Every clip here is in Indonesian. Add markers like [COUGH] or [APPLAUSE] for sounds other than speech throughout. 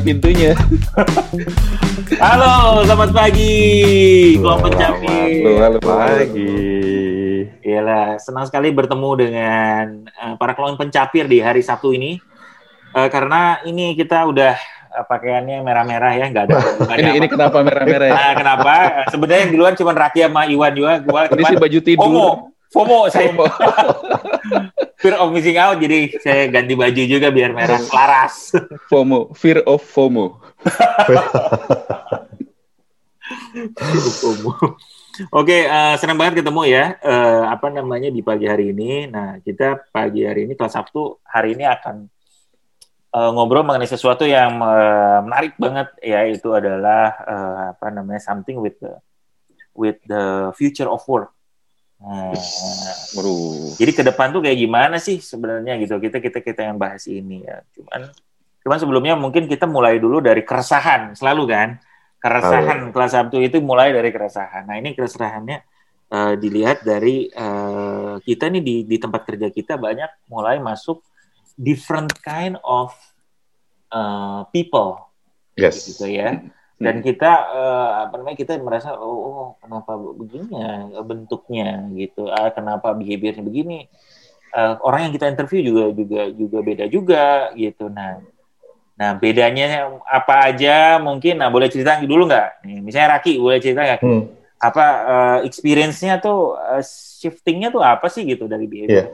pintunya? [LAUGHS] Halo, selamat pagi, kelompok Pencapir. Halo pagi. Iyalah, senang sekali bertemu dengan uh, para kelompok pencapir di hari Sabtu ini. Uh, karena ini kita udah uh, pakaiannya merah-merah ya, nggak ada. [LAUGHS] Ini ini apa. kenapa merah-merah ya? Nah, kenapa? Uh, Sebenarnya yang di luar cuma Raki sama Iwan juga. Gua Ini sih cuman baju tidur. FOMO, FOMO [LAUGHS] saya. [LAUGHS] Fear of missing out, jadi saya ganti baju juga biar merah [LAUGHS] selaras. FOMO, fear of FOMO. FOMO. Oke, eh, senang banget ketemu ya. Eh, apa namanya di pagi hari ini? Nah, kita pagi hari ini kelas Sabtu hari ini akan eh, ngobrol mengenai sesuatu yang eh, menarik banget ya. Itu adalah eh, apa namanya something with the with the future of work. Waduh. jadi ke depan tuh kayak gimana sih sebenarnya gitu? Kita kita kita yang bahas ini ya. Cuman cuman sebelumnya mungkin kita mulai dulu dari keresahan selalu kan. Keresahan kelas Sabtu itu mulai dari keresahan. Nah, ini keresahannya eh, dilihat dari eh, kita nih di di tempat kerja kita banyak mulai masuk different kind of eh, people Yes. gitu ya. Dan kita eh, apa namanya kita merasa oh, oh, kenapa begini ya bentuknya gitu. Ah kenapa behaviornya begini. Eh, orang yang kita interview juga juga juga beda juga gitu. Nah, nah bedanya apa aja mungkin nah boleh cerita dulu nggak? Nih, misalnya Raki boleh cerita nggak? Hmm. Apa eh, experience-nya tuh eh, shifting-nya tuh apa sih gitu dari behavior? Iya.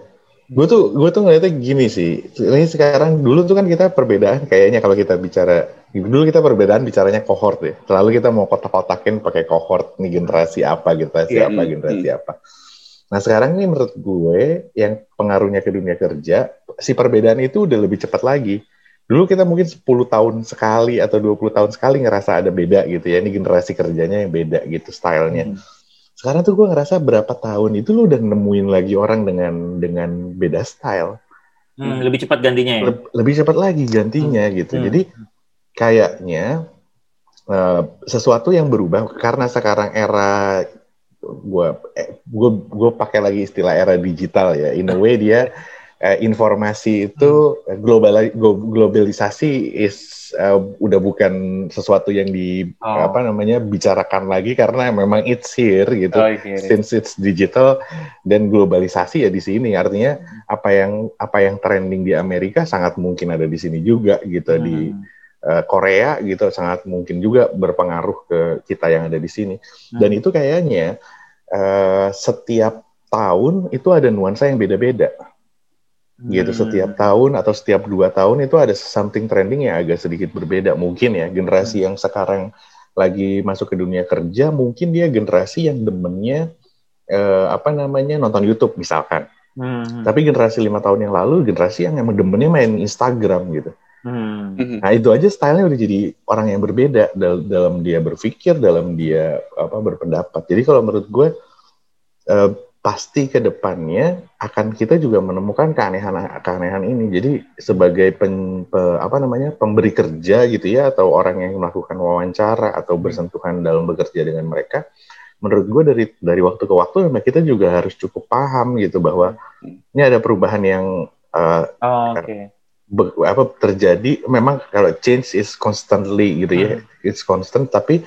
Gue tuh gue tuh ngeliatnya gini sih. Ini sekarang dulu tuh kan kita perbedaan kayaknya kalau kita bicara dulu kita perbedaan bicaranya kohort ya. Selalu kita mau kotak-kotakin pakai kohort nih generasi apa, generasi Iya. apa, generasi apa. Nah sekarang ini menurut gue yang pengaruhnya ke dunia kerja si perbedaan itu udah lebih cepat lagi. Dulu kita mungkin 10 tahun sekali atau 20 tahun sekali ngerasa ada beda gitu ya. Ini generasi kerjanya yang beda gitu stylenya. Hmm. sekarang tuh gue ngerasa berapa tahun itu lu udah nemuin lagi orang dengan dengan beda style Hmm, lebih cepat gantinya ya. Le- lebih cepat lagi gantinya gitu Hmm. jadi kayaknya eh, sesuatu yang berubah karena sekarang era gue gue gue pakai lagi istilah era digital ya. In a way [LAUGHS] dia eh, informasi itu eh, global glo- globalisasi is eh, udah bukan sesuatu yang di Oh. apa namanya bicarakan lagi karena memang it's here gitu. Oh, iya. since it's digital dan globalisasi ya di sini. Artinya apa yang apa yang trending di Amerika sangat mungkin ada di sini juga gitu di Hmm. eh, Korea gitu sangat mungkin juga berpengaruh ke kita yang ada di sini dan itu kayaknya eh, setiap tahun itu ada nuansa yang beda-beda gitu Hmm. setiap tahun atau setiap dua tahun itu ada something trending yang agak sedikit berbeda mungkin ya generasi yang sekarang lagi masuk ke dunia kerja mungkin dia generasi yang demennya eh, apa namanya nonton YouTube misalkan Hmm. tapi generasi lima tahun yang lalu generasi yang emang demennya main Instagram gitu Hmm. nah itu aja stylenya udah jadi orang yang berbeda dal- dalam dia berpikir dalam dia apa berpendapat jadi kalau menurut gue eh, pasti ke depannya akan kita juga menemukan keanehan keanehan ini jadi sebagai pen, pe- apa namanya pemberi kerja gitu ya atau orang yang melakukan wawancara atau bersentuhan dalam bekerja dengan mereka menurut gue dari dari waktu ke waktu memang kita juga harus cukup paham gitu bahwa ini ada perubahan yang eh, Oh, Oke. Be- apa terjadi memang kalau change is constantly gitu ya it's constant tapi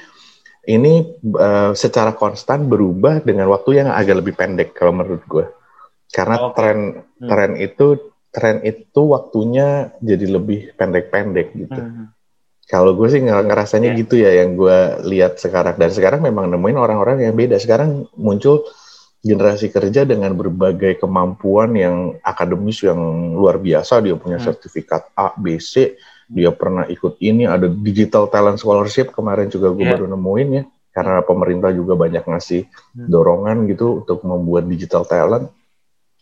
ini eh, secara konstan berubah dengan waktu yang agak lebih pendek kalau menurut gue karena Oke. tren Hmm. tren itu tren itu waktunya jadi lebih pendek-pendek gitu Hmm. kalau gue sih nger- ngerasanya Ya. gitu ya yang gue lihat sekarang dan sekarang memang nemuin orang-orang yang beda sekarang muncul generasi kerja dengan berbagai kemampuan yang akademis yang luar biasa dia punya Hmm. sertifikat A B C dia pernah ikut ini ada digital talent scholarship kemarin juga gue Ya. baru nemuin ya karena pemerintah juga banyak ngasih Hmm. dorongan gitu untuk membuat digital talent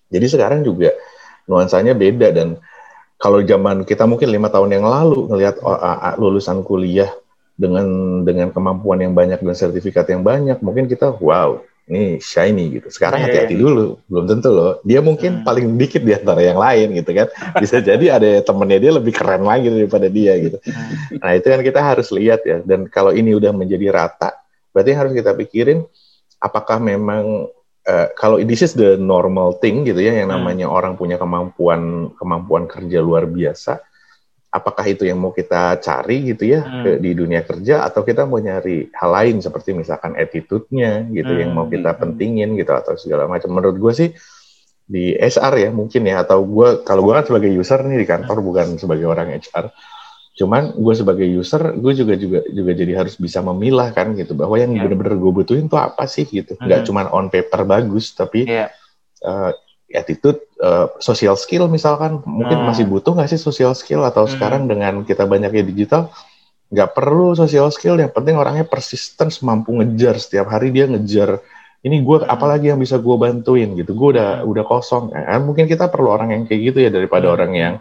jadi sekarang juga nuansanya beda dan kalau zaman kita mungkin lima tahun yang lalu ngelihat oh, lulusan kuliah dengan dengan kemampuan yang banyak dan sertifikat yang banyak mungkin kita wow ini shiny gitu sekarang Iya, hati-hati iya. dulu belum tentu loh dia mungkin Hmm. paling dikit di antara yang lain gitu kan [LAUGHS] bisa jadi ada temennya dia lebih keren lagi daripada dia gitu Hmm. nah itu kan kita harus lihat ya dan kalau ini udah menjadi rata berarti harus kita pikirin apakah memang eh, kalau this is the normal thing gitu ya yang Hmm. namanya orang punya kemampuan kemampuan kerja luar biasa apakah itu yang mau kita cari gitu ya Hmm. ke, di dunia kerja atau kita mau nyari hal lain seperti misalkan attitude-nya gitu yang mau kita Hmm. pentingin gitu atau segala macam. Menurut gue sih di HR ya mungkin ya atau gue kalau gue kan sebagai user nih di kantor bukan sebagai orang HR. Cuman gue sebagai user gue juga juga juga jadi harus bisa memilah kan gitu bahwa yang Ya. bener-bener gue butuhin tuh apa sih gitu. Nggak Hmm. cuman on paper bagus tapi Iya. eh, attitude, eh, social skill misalkan mungkin Hmm. masih butuh nggak sih social skill atau Hmm. sekarang dengan kita banyaknya digital nggak perlu social skill yang penting orangnya persisten mampu ngejar setiap hari dia ngejar ini gue Hmm. apalagi yang bisa gue bantuin gitu gue udah Hmm. udah kosong kan mungkin kita perlu orang yang kayak gitu ya daripada Hmm. orang yang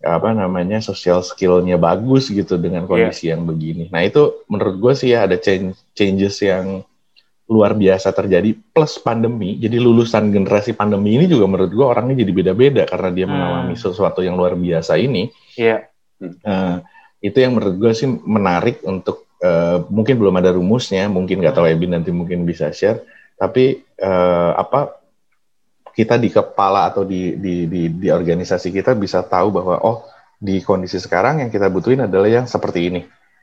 apa namanya social skillnya bagus gitu dengan Iya. kondisi yang begini nah itu menurut gue sih ya ada change changes yang luar biasa terjadi plus pandemi jadi lulusan generasi pandemi ini juga menurut gue orangnya jadi beda-beda karena dia Hmm. mengalami sesuatu yang luar biasa ini Iya. Eh, itu yang menurut gue sih menarik untuk eh, mungkin belum ada rumusnya, mungkin nggak tahu Hmm. Ebin nanti mungkin bisa share. Tapi eh, apa kita di kepala atau di, di di di organisasi kita bisa tahu bahwa oh di kondisi sekarang yang kita butuhin adalah yang seperti ini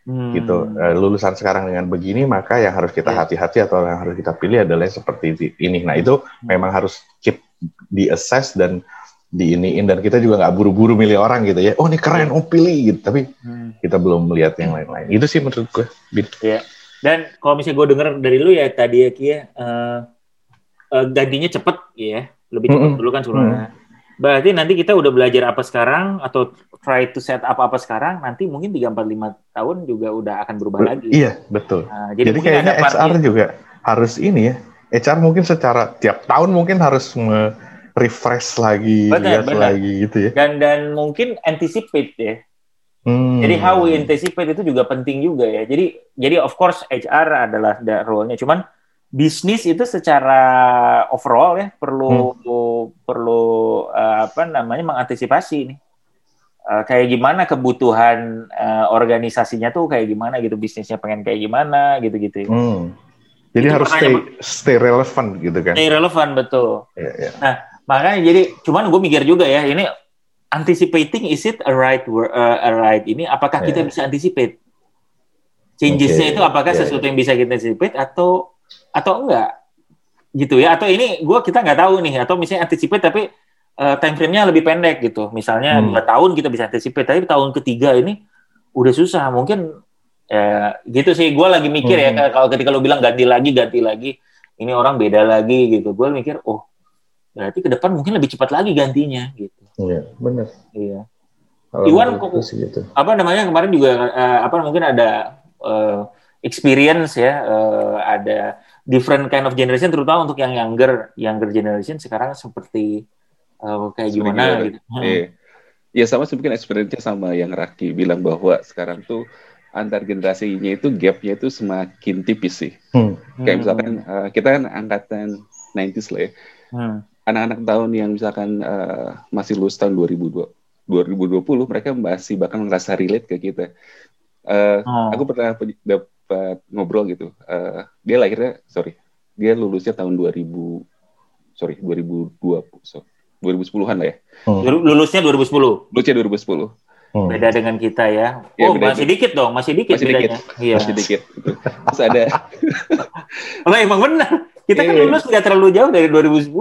Hmm. gitu. Eh, lulusan sekarang dengan begini maka yang harus kita Iya. hati-hati atau yang harus kita pilih adalah seperti ini. Nah itu memang harus keep di assess dan diiniin dan kita juga nggak buru-buru milih orang gitu ya. Oh ini keren, oh pilih gitu. Tapi Hmm. kita belum melihat yang lain-lain. Itu sih menurut gue. Bin. Dan kalau misalnya gue denger dari lu ya tadi ya Ki ya, eh, eh, gantinya cepet ya, lebih cepet Mm-mm. dulu kan suruhnya. Berarti nanti kita udah belajar apa sekarang atau try to set up apa sekarang, nanti mungkin 3 4 5 tahun juga udah akan berubah lagi. Iya betul. Nah, Jadi, mungkin kayaknya HR juga harus ini ya. HR mungkin secara tiap tahun mungkin harus refresh lagi, Benar, lihat benar. lagi gitu ya. dan dan mungkin anticipate ya. Hmm. Jadi how we anticipate itu juga penting juga ya. Jadi jadi of course HR adalah da- role-nya. Cuman bisnis itu secara overall ya perlu perlu eh, apa namanya mengantisipasi nih. Eh, kayak gimana kebutuhan eh, organisasinya tuh kayak gimana gitu bisnisnya pengen kayak gimana gitu-gitu. Hmm. Jadi Itu harus stay makanya, stay relevant gitu kan. Stay relevan betul. Iya, iya. Makanya jadi cuman gue mikir juga ya ini anticipating is it a right wor- uh, a right ini apakah kita Yeah. bisa anticipate changesnya Oke. itu apakah Yeah, sesuatu yang bisa kita anticipate atau atau enggak gitu ya atau ini gue kita nggak tahu nih atau misalnya anticipate tapi uh, time frame-nya lebih pendek gitu misalnya Hmm. dua tahun kita bisa anticipate tapi tahun ketiga ini udah susah mungkin ya gitu sih gue lagi mikir ya Hmm. kalau ketika lu bilang ganti lagi ganti lagi ini orang beda lagi gitu gue mikir oh berarti ke depan mungkin lebih cepat lagi gantinya gitu Iya, benar. iya Kalau Iwan, kok- gitu. apa namanya kemarin juga eh, apa mungkin ada eh, experience ya eh, ada different kind of generation terutama untuk yang younger younger generation sekarang seperti eh, kayak Seperti gimana gitu Hmm. Iya. Ya sama sih mungkin experience-nya sama yang Raki bilang bahwa sekarang tuh antar generasinya itu gap-nya itu semakin tipis sih. Hmm. Kayak misalkan eh, kita kan angkatan 90s lah ya. Hmm. Anak-anak tahun yang misalkan eh, masih lulus tahun 2020, 2020 mereka masih bakal ngerasa relate ke kita. Eh, Oh. Aku pernah dapat ngobrol gitu. Eh, dia lahirnya, sorry, dia lulusnya tahun 2000, sorry, 2020, so, 2010-an lah ya. Hmm. Lulu- lulusnya 2010 Lulusnya 2010. Hmm. beda dengan kita ya Iya, oh beda- masih dikit dong masih dikit Masih bedanya iya Masih dikit. gitu. Terus ada, [LAUGHS] Lah, emang benar kita kan Iya. lulus nggak terlalu jauh dari 2010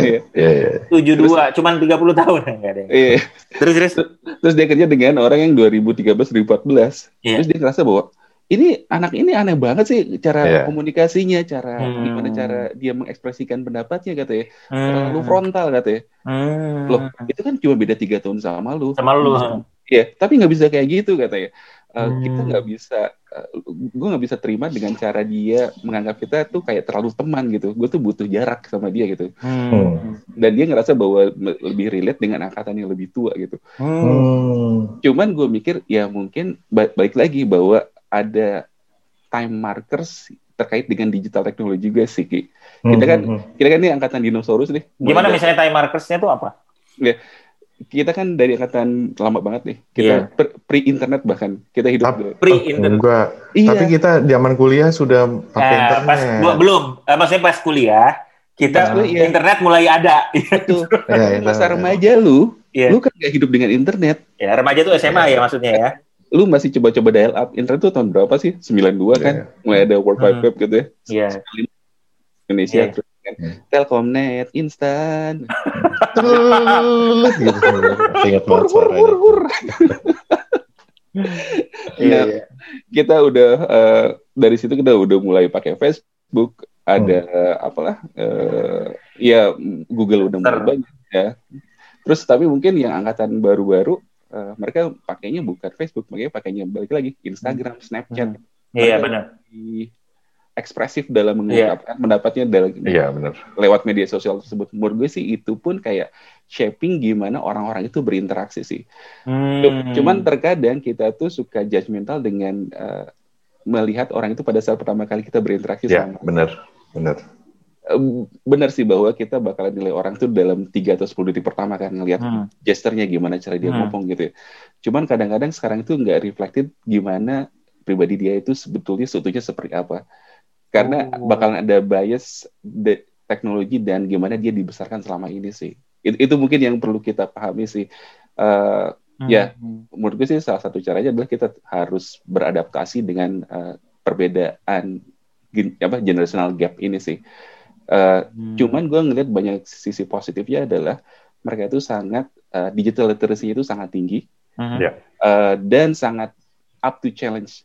iya, Iya, iya. 72 cuman 30 tahun [LAUGHS] enggak ada iya. terus terus Terus dia kerja dengan orang yang 2013, 2014. Iya. Terus dia ngerasa bahwa ini anak ini aneh banget sih cara Iya. komunikasinya, cara Hmm. gimana cara dia mengekspresikan pendapatnya katanya. Hmm. Terlalu frontal katanya. Hmm. Loh, itu kan cuma beda tiga tahun sama lu. sama lu Iya, tapi nggak bisa kayak gitu katanya. Eh, Hmm. Kita nggak bisa, gue nggak bisa terima dengan cara dia menganggap kita tuh kayak terlalu teman gitu. Gue tuh butuh jarak sama dia gitu. Hmm. Dan dia ngerasa bahwa lebih relate dengan angkatan yang lebih tua gitu. Hmm. Hmm. Cuman gue mikir ya mungkin ba- balik lagi bahwa ada time markers terkait dengan digital teknologi juga sih Ki. Kita kan Hmm. kita kan ini angkatan dinosaurus nih. Gimana Mulai misalnya time markersnya itu apa? dari- kita kan dari angkatan lama banget nih. Kita Iya. pre- pre-internet bahkan kita hidup dulu. Pre-internet. Enggak. Iya. Tapi kita zaman kuliah sudah pakai Eh, internet. pas bu- belum, Eh, maksudnya pas kuliah kita Pas kuliah. internet mulai ada. Betul. [LAUGHS] Ya, Masa internet. remaja lu Iya. Lu kan gak hidup dengan internet. Ya, remaja tuh SMA ya maksudnya ya. Lu masih coba-coba dial up. Internet tuh tahun berapa sih? 92 kan? Iya. Mulai ada World Wide Hmm. Web gitu ya. Iya. Indonesia Iya. terus kan Hmm. Telkomnet instan. gitu. [LAUGHS] Ingat banget Nah, kita udah eh, dari situ kita udah mulai pakai Facebook, ada apalah eh, ya Google udah mulai banyak ya. Terus tapi mungkin yang angkatan baru-baru eh, mereka pakainya bukan Facebook, makanya pakainya balik lagi Instagram, Snapchat, Iya, Mereka benar. lebih ekspresif dalam Iya. mengungkapkan pendapatnya dalam Iya benar. lewat media sosial tersebut. Menurut gue sih itu pun kayak shaping gimana orang-orang itu berinteraksi sih. Hmm. Cuman terkadang kita tuh suka judgmental dengan eh, melihat orang itu pada saat pertama kali kita berinteraksi Iya sama. benar. Benar. Benar sih bahwa kita bakalan nilai orang tuh dalam 3 atau 10 detik pertama kan ngelihat Hmm. gesturnya gimana cara dia Hmm. ngomong gitu. ya. Cuman kadang-kadang sekarang itu nggak reflected gimana pribadi dia itu sebetulnya seutuhnya seperti apa. Karena Oh. bakalan ada bias de- teknologi dan gimana dia dibesarkan selama ini sih. Itu, itu mungkin yang perlu kita pahami sih. Ya. Hmm. menurut gue sih salah satu caranya adalah kita harus beradaptasi dengan eh, perbedaan gen- apa generational gap ini sih. Eh, Hmm. Cuman gue ngelihat banyak sisi positifnya adalah mereka itu sangat eh, digital literacy itu sangat tinggi. Iya. eh, dan sangat up to challenge.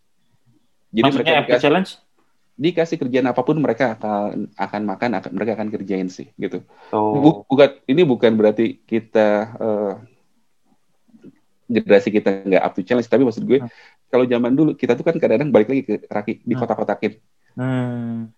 Jadi Maksudnya mereka FP dikasih, Challenge? dikasih kerjaan apa pun mereka akan akan makan akan mereka akan kerjain sih gitu. Oh. Bu- bukan ini bukan berarti kita eh, generasi kita nggak up to challenge tapi maksud gue Hmm. kalau zaman dulu kita tuh kan kadang-kadang balik lagi ke raki di Hmm. kota-kotakin Hmm.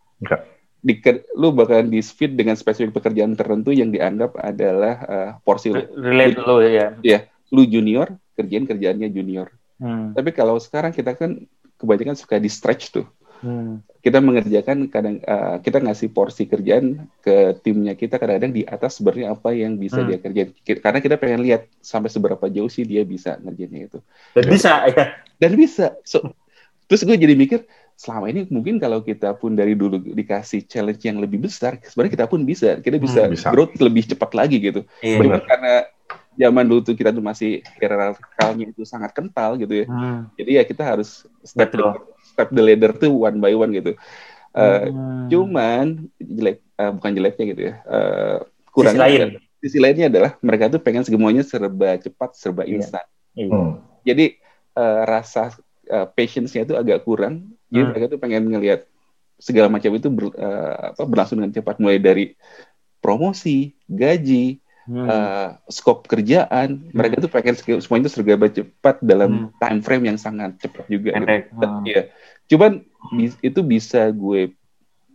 Di lu bakalan di feed dengan spesifik pekerjaan tertentu yang dianggap adalah eh, porsi lu. Re- Relate lo ya. Lu junior kerjaan kerjaannya junior. Hmm. Tapi kalau sekarang kita kan kebanyakan suka di stretch tuh. Hmm. Kita mengerjakan kadang eh, kita ngasih porsi kerjaan ke timnya kita kadang-kadang di atas sebenarnya apa yang bisa Hmm. dia kerjain. Karena kita pengen lihat sampai seberapa jauh sih dia bisa ngerjainnya itu. Dan bisa ya. Dan bisa. So, terus gue jadi mikir selama ini mungkin kalau kita pun dari dulu dikasih challenge yang lebih besar, sebenarnya kita pun bisa. Kita bisa, Hmm, bisa. growth lebih cepat lagi gitu. Iya. Cuma karena zaman dulu tuh kita tuh masih hierarkalnya itu sangat kental gitu ya. Hmm. Jadi ya kita harus step Betul. the, step the ladder tuh one by one gitu. Eh, Hmm. Cuman jelek eh, bukan jeleknya gitu ya. Eh, Sisi kurangnya lain. adalah- sisi lainnya adalah mereka tuh pengen semuanya serba cepat, serba Iya. instan. Iya. Hmm. Jadi eh, rasa eh, patience-nya itu agak kurang. Jadi Hmm. mereka tuh pengen ngelihat segala macam itu ber- eh, apa, berlangsung dengan cepat mulai dari promosi, gaji, Hmm. eh, skop kerjaan. Mereka tuh pengen se- semuanya itu serba cepat dalam time frame yang sangat cepat juga. gitu. Pendek. Hmm. Iya. Cuman bis- itu bisa gue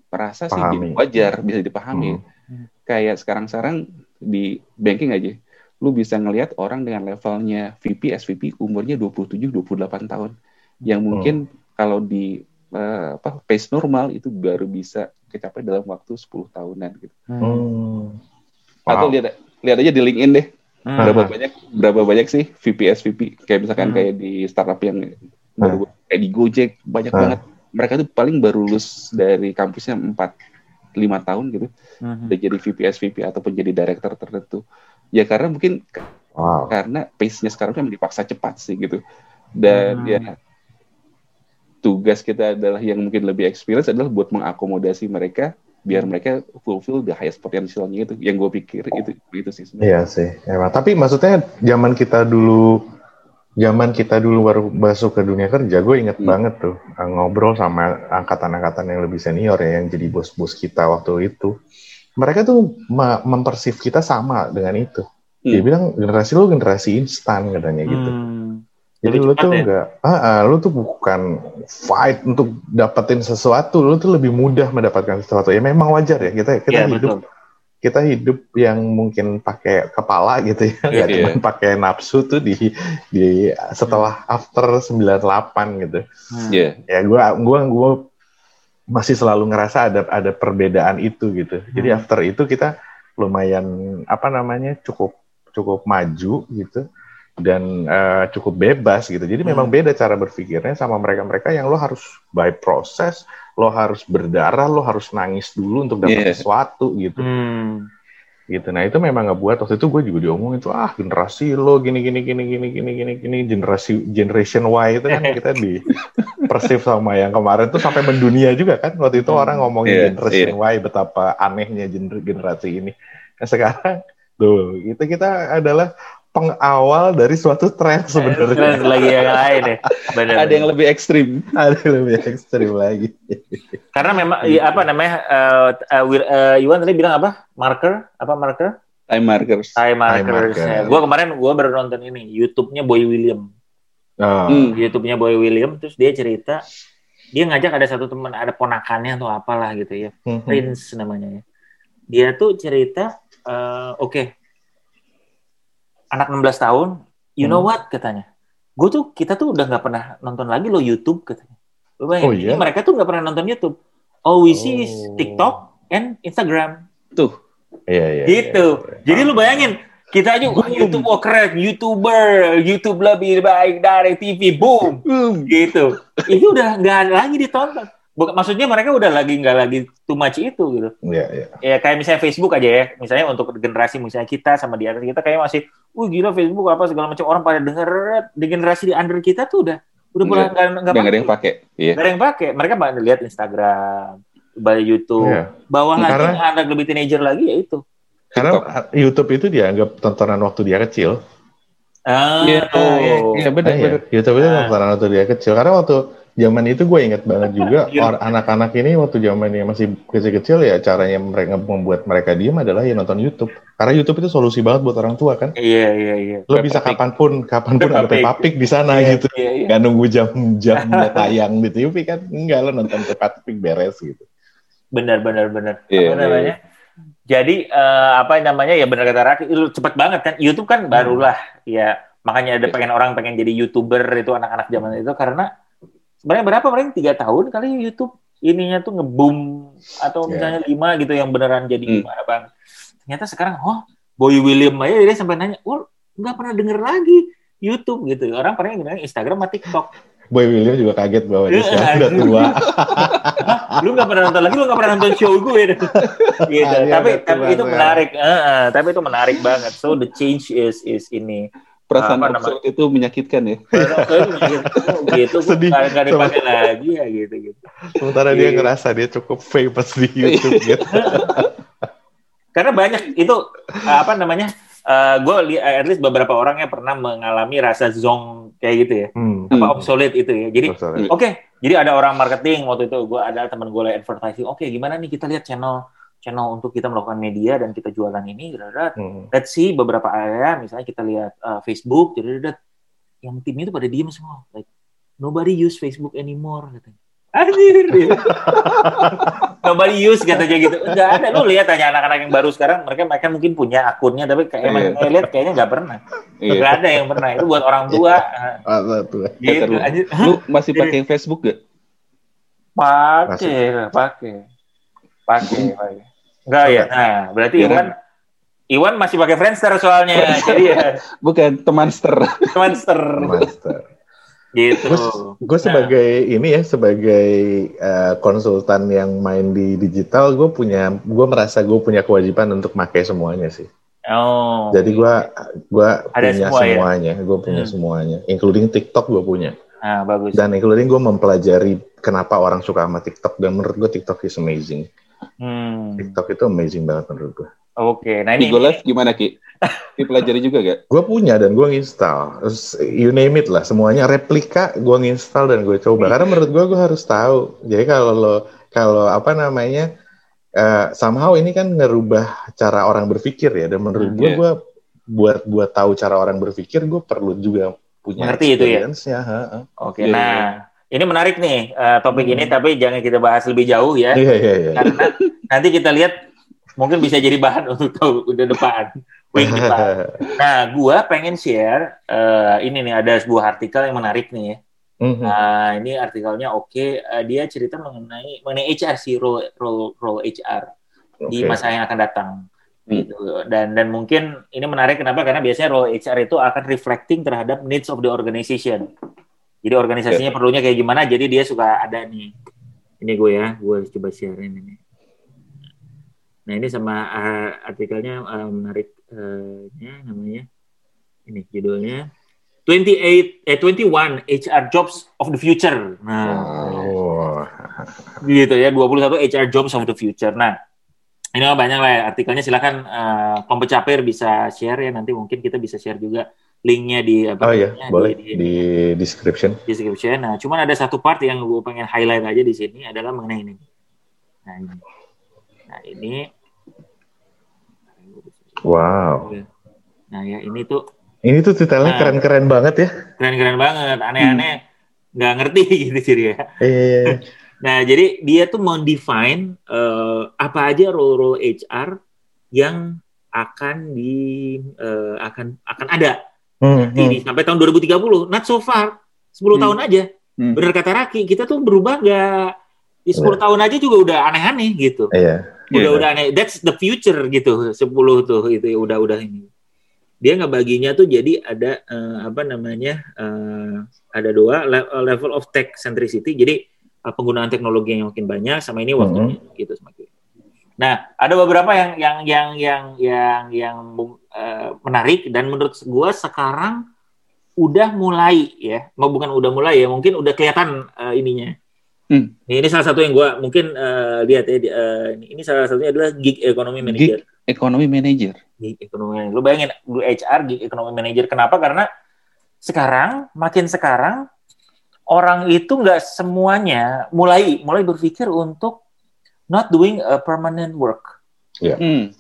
merasa sih Pahami. wajar, bisa dipahami. Hmm. Kayak sekarang-sekarang di banking aja, lu bisa ngelihat orang dengan levelnya VP, SVP umurnya 27, 28 tahun. Yang mungkin kalau di eh, apa pace normal itu baru bisa kecapai dalam waktu 10 tahunan gitu. Hmm. Hmm. Atau Wow. lihat lihat aja di LinkedIn deh, Hmm. berapa banyak berapa banyak sih VP, SVP kayak misalkan Hmm. kayak di startup yang baru kayak di Gojek banyak Hmm. banget. Mereka tuh paling baru lulus dari kampusnya 4 5 tahun gitu. Hmm. udah jadi VP SVP ataupun jadi director tertentu ya karena mungkin Wow. karena pace-nya sekarang kan dipaksa cepat sih gitu dan Hmm. ya tugas kita adalah yang mungkin lebih experience adalah buat mengakomodasi mereka biar mereka fulfill the highest potentialnya itu yang gue pikir itu itu sih sebenarnya. Iya sih, emang. Tapi maksudnya zaman kita dulu, zaman kita dulu baru masuk ke dunia kerja, gue inget Hmm. banget tuh eh, ngobrol sama angkatan-angkatan yang lebih senior ya, yang jadi bos-bos kita waktu itu. Mereka tuh mempersif kita sama dengan itu. Dia Hmm. bilang generasi lu generasi instan katanya gitu. Hmm. Jadi lu tuh ya? enggak, ah, ah, lu tuh bukan fight untuk dapetin sesuatu, lu tuh lebih mudah mendapatkan sesuatu. Ya memang wajar ya kita kita Iya, hidup betul. kita hidup yang mungkin pakai kepala gitu ya, [LAUGHS] nggak Iya. cuma pakai nafsu tuh di di setelah after 98 gitu. Hmm. Iya. Ya gua gua gua masih selalu ngerasa ada ada perbedaan itu gitu. Jadi Hmm. after itu kita lumayan apa namanya cukup cukup maju gitu dan eh, cukup bebas gitu. Jadi memang Hmm. beda cara berpikirnya sama mereka-mereka yang lo harus by proses, lo harus berdarah, lo harus nangis dulu untuk dapat Iya. sesuatu gitu. Hmm. gitu nah itu memang ngebuat waktu itu gue juga diomongin tuh ah generasi lo gini gini gini gini gini gini gini generasi generation Y itu kan kita di [LAUGHS] persif sama yang kemarin tuh sampai mendunia juga kan waktu itu orang ngomongin Iya, generation Y betapa anehnya gener- generasi ini nah sekarang tuh itu kita adalah pengawal dari suatu tren sebenarnya lagi yang lain ya. Benar. Ada yang lebih ekstrim. ada yang lebih ekstrim lagi Karena memang ya, apa namanya? eh eh, Wir- eh, Iwan tadi bilang apa? Marker? Apa marker? Time markers. Time markers. marker. Ya. Gue kemarin gue baru nonton ini YouTube-nya Boy William. Ah, Hmm. YouTube-nya Boy William terus dia cerita dia ngajak ada satu teman ada ponakannya atau apalah gitu ya. hmm, Prince namanya ya. Dia tuh cerita eh, oke. Anak 16 tahun, you know Hmm. what katanya. Gue tuh kita tuh udah nggak pernah nonton lagi lo YouTube katanya. Lu bayangin, Oh, iya? mereka tuh nggak pernah nonton YouTube. All we see is Oh. TikTok and Instagram. Tuh. Iya, iya, gitu. iya, iya. Jadi lu bayangin kita aja Boom. YouTube wah keren, YouTuber, YouTube lebih baik dari TV, boom, Boom. gitu. Itu udah nggak lagi ditonton. Bukan, maksudnya mereka udah lagi nggak lagi too much itu gitu. Iya, iya. Ya kayak misalnya Facebook aja ya, misalnya untuk generasi misalnya kita sama di atas kita kayak masih, wah gila Facebook apa segala macam orang pada denger di generasi di under kita tuh udah udah mulai nggak nggak Udah nggak ada yang pakai. Iya. Nggak ada yang pakai. Mereka banyak lihat Instagram, balik YouTube, Iya. bawah lagi Karena- anak lebih teenager lagi ya itu. Karena YouTube itu dianggap tontonan waktu dia kecil. Ah, Iya, iya, iya, benar, benar. iya. YouTube itu Ah. tontonan waktu dia kecil. Karena waktu zaman itu gue inget banget juga [LAUGHS] Iya. or- anak-anak ini waktu zamannya masih kecil-kecil ya caranya mereka membuat mereka diem adalah ya nonton YouTube. Karena YouTube itu solusi banget buat orang tua kan. Iya, iya, iya. Lo bisa kapan pun, kapan pun ada Pig di sana Iya, gitu. Iya, iya. Gak nunggu jam-jamnya [LAUGHS] tayang di TV kan. Enggak, lo nonton Peppa Pig beres gitu. Benar, benar, benar. Iya, apa namanya? Jadi eh, apa namanya ya benar kata Raki, itu cepet banget kan. YouTube kan barulah ya makanya ada Iya. pengen orang pengen jadi youtuber itu anak-anak zaman itu karena sebenarnya berapa paling tiga tahun kali YouTube ininya tuh ngeboom atau Iya. misalnya lima gitu yang beneran jadi Hmm. gimana bang. Ternyata sekarang, oh Boy William aja dia sampai nanya, oh nggak pernah denger lagi YouTube gitu. Orang paling dengar Instagram sama TikTok. Boy William juga kaget bahwa dia Iya, sekarang udah tua. [LAUGHS] lu nggak pernah nonton lagi lu nggak pernah nonton show gue [LAUGHS] gitu dia tapi tapi itu menarik Eh, eh, tapi itu menarik banget so the change is is ini Perasaan Apa absurd itu menyakitkan ya. oh, gitu Sedih. nggak dipakai lagi ya gitu gitu Sementara dia Iya. ngerasa dia cukup famous di YouTube [LAUGHS] gitu. karena banyak itu eh, apa namanya eh, gue lihat at least beberapa orang yang pernah mengalami rasa zong kayak gitu ya Hmm. apa Hmm. obsolete itu ya jadi. Oke, jadi ada orang marketing waktu itu gue ada teman gue lagi advertising. Oke, gimana nih kita lihat channel channel untuk kita melakukan media dan kita jualan ini. dadadad. Hmm. Let's see beberapa area, misalnya kita lihat uh, Facebook, dadadad. yang timnya itu pada diem semua. Like nobody use Facebook anymore katanya. Anjir. [LAUGHS] nobody use katanya gitu. Enggak ada. Lu lihat aja anak-anak yang baru sekarang, mereka mereka mungkin punya akunnya, tapi kayak emang Iya. saya lihat kayaknya nggak pernah. Iya. Nggak ada yang pernah. Itu buat orang tua. Masa tua. gitu. Lu- Anjir. Lu masih pakai Facebook gak? Pakai, pakai, pakai, pakai. Enggak ya. Nah, berarti Iya, Iwan, Iwan masih pakai Friendster soalnya. [LAUGHS] Jadi ya, Bukan temanster. Friendster. Master. gitu. Gue sebagai ini ya sebagai eh, konsultan yang main di digital, gue punya, gue merasa gue punya kewajiban untuk pakai semuanya sih. Oh. Jadi gue gua Ada punya semua ya? semuanya, gue punya Hmm. semuanya, including TikTok gue punya. Nah, bagus. Dan including gue mempelajari kenapa orang suka sama TikTok dan menurut gue TikTok is amazing. Hmm. TikTok itu amazing banget menurut gue. Oke. Nah, ini Tigo Live gimana Ki? Dipelajari juga gak? Gue punya dan gue nginstal. Terus, You name it lah, semuanya replika gue nginstal dan gue coba. Karena menurut gue gue harus tahu. Jadi kalau lo kalau apa namanya eh, somehow ini kan ngerubah cara orang berpikir ya. Dan menurut Hmm, gue iya. gue buat buat tahu cara orang berpikir gue perlu juga punya Mengerti itu ya? experience-nya, ha, ha. Oke. Iya, Nah, ini menarik nih eh, topik Hmm. ini, tapi jangan kita bahas lebih jauh ya. Iya iya iya. Karena nanti kita lihat mungkin bisa jadi bahan [LAUGHS] untuk tahu udah depan. [LAUGHS] Nah, gua pengen share eh, ini nih ada sebuah artikel yang menarik nih ya. Mhm. Nah, ini artikelnya oke. Eh, dia cerita mengenai mengenai HR sih role role, role HR di Oke. masa yang akan datang. Hmm. Gitu. Dan dan mungkin ini menarik kenapa? Karena biasanya role HR itu akan reflecting terhadap needs of the organization. Jadi organisasinya perlunya kayak gimana? Jadi dia suka ada nih. Ini gue ya, gue coba share ini nih. Nah ini sama uh, artikelnya uh, menarik uh, namanya ini judulnya 28 eh 21 HR jobs of the future. Nah, oh. gitu ya 21 HR jobs of the future. Nah, ini banyak lah ya, artikelnya silakan uh, kompecapir bisa share ya nanti mungkin kita bisa share juga linknya di apa oh iya boleh. di, di, di description. Description. Nah cuman ada satu part yang gue pengen highlight aja di sini adalah mengenai ini. Nah ini. Nah ini. Wow. Nah ya ini tuh. Ini tuh detailnya nah, keren-keren banget ya. Keren-keren banget, aneh-aneh. Hmm. nggak ngerti [LAUGHS] gitu sih ya. Iya. nah, jadi dia tuh mau define uh, apa aja role-role HR yang akan di uh, akan akan ada hmm, hmm. sampai tahun 2030. Not so far, 10 hmm. tahun aja. Hmm. Bener kata Raki, kita tuh berubah nggak di 10 yeah. tahun aja juga udah aneh-aneh gitu. Iya. Yeah. Udah yeah. udah aneh. That's the future gitu. 10 tuh itu udah udah ini dia ngebaginya tuh jadi ada uh, apa namanya uh, ada dua level of tech centricity jadi uh, penggunaan teknologi yang makin banyak sama ini waktunya mm -hmm. gitu semakin nah ada beberapa yang yang yang yang yang yang uh, menarik dan menurut gue sekarang udah mulai ya mau bukan udah mulai ya mungkin udah kelihatan uh, ininya Hmm. Ini, salah satu yang gue mungkin uh, lihat ya. Uh, ini, ini salah satunya adalah gig economy manager. Gig economy manager. Gig economy manager. Lu bayangin, lu HR gig economy manager. Kenapa? Karena sekarang, makin sekarang, orang itu nggak semuanya mulai mulai berpikir untuk not doing a permanent work. Yeah. Hmm.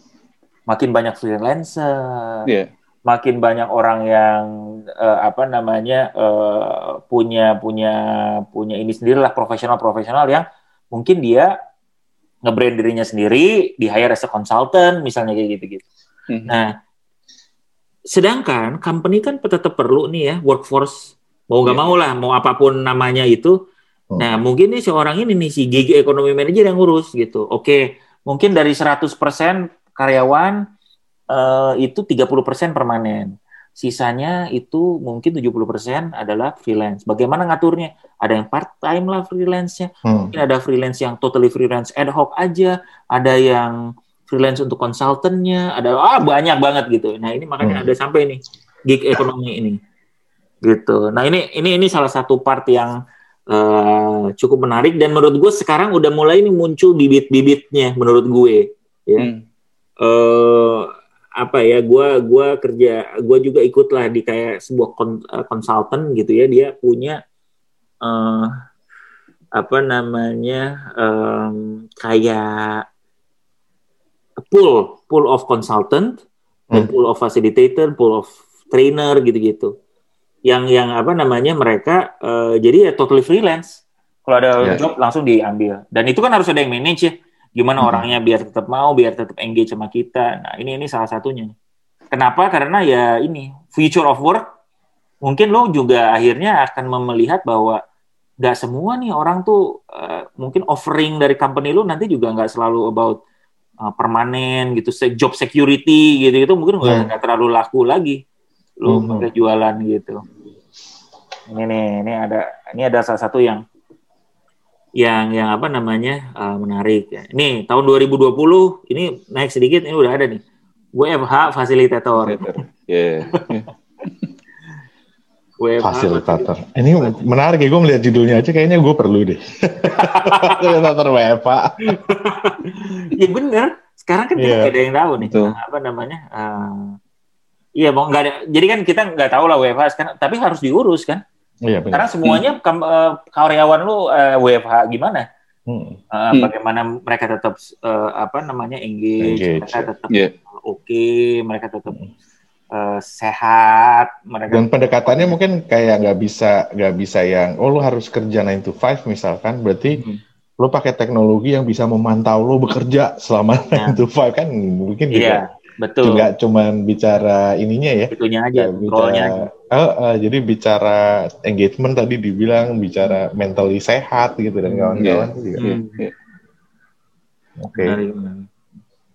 Makin banyak freelancer. Yeah makin banyak orang yang uh, apa namanya uh, punya punya punya ini sendirilah profesional profesional yang mungkin dia ngebrand dirinya sendiri di hire as a consultant misalnya kayak gitu gitu. Hmm. Nah, sedangkan company kan tetap perlu nih ya workforce mau nggak yeah. mau lah mau apa pun namanya itu. Hmm. Nah, mungkin nih seorang ini nih si gigi ekonomi manager yang ngurus gitu. Oke, mungkin dari 100% karyawan uh, itu 30% permanen. Sisanya itu mungkin 70% adalah freelance. Bagaimana ngaturnya? Ada yang part time lah freelance-nya. Hmm. Mungkin ada freelance yang totally freelance ad hoc aja, ada yang freelance untuk konsultannya, ada ah banyak banget gitu. Nah, ini makanya hmm. ada sampai nih gig ekonomi ini. Gitu. Nah, ini ini ini salah satu part yang uh, cukup menarik dan menurut gue sekarang udah mulai ini muncul bibit-bibitnya menurut gue ya. Hmm. Uh, apa ya gue gua kerja gue juga ikutlah di kayak sebuah konsultan eh, gitu ya dia punya uh, apa namanya um, kayak pool pool of consultant hmm. pool of facilitator pool of trainer gitu-gitu yang yang apa namanya mereka uh, jadi ya totally freelance kalau ada yeah. job langsung diambil dan itu kan harus ada yang manage ya Gimana hmm. orangnya biar tetap mau, biar tetap engage sama kita. Nah, ini ini salah satunya. Kenapa? Karena ya ini future of work mungkin lo juga akhirnya akan melihat bahwa nggak semua nih orang tuh uh, mungkin offering dari company lo nanti juga nggak selalu about uh, permanen gitu, job security gitu itu mungkin nggak hmm. terlalu laku lagi lo hmm. jualan gitu. Ini nih, ini ada ini ada salah satu yang yang yang apa namanya uh, menarik ya. Ini tahun 2020 ini naik sedikit ini udah ada nih. WFH fasilitator. [LAUGHS] Yeah. WFH fasilitator. Ini menarik ya gue melihat judulnya aja kayaknya gue perlu deh. [LAUGHS] fasilitator WFH. [LAUGHS] ya bener. Sekarang kan yeah. ada yang tahu nih Betul. apa namanya. Uh, Iya, mau nggak ada. Jadi kan kita nggak tahu lah WFH sekarang, tapi harus diurus kan. Iya, benar. Karena semuanya hmm. uh, karyawan lu uh, eh, WFH gimana? Hmm. Uh, hmm. Bagaimana mereka tetap uh, apa namanya engage, engage mereka ya. tetap yeah. oke, okay, mereka tetap uh, sehat, mereka dan pendekatannya mungkin kayak nggak bisa nggak bisa yang oh lu harus kerja 9 to 5 misalkan, berarti hmm. lu pakai teknologi yang bisa memantau lu bekerja selama yeah. 9 to 5 kan mungkin juga. Yeah Betul. Juga cuman bicara ininya ya. Itunya aja, bicara, aja. Uh, uh, jadi bicara engagement tadi dibilang bicara mentally sehat gitu dan kawan-kawan hmm. juga. Hmm. Yeah. Oke. Okay.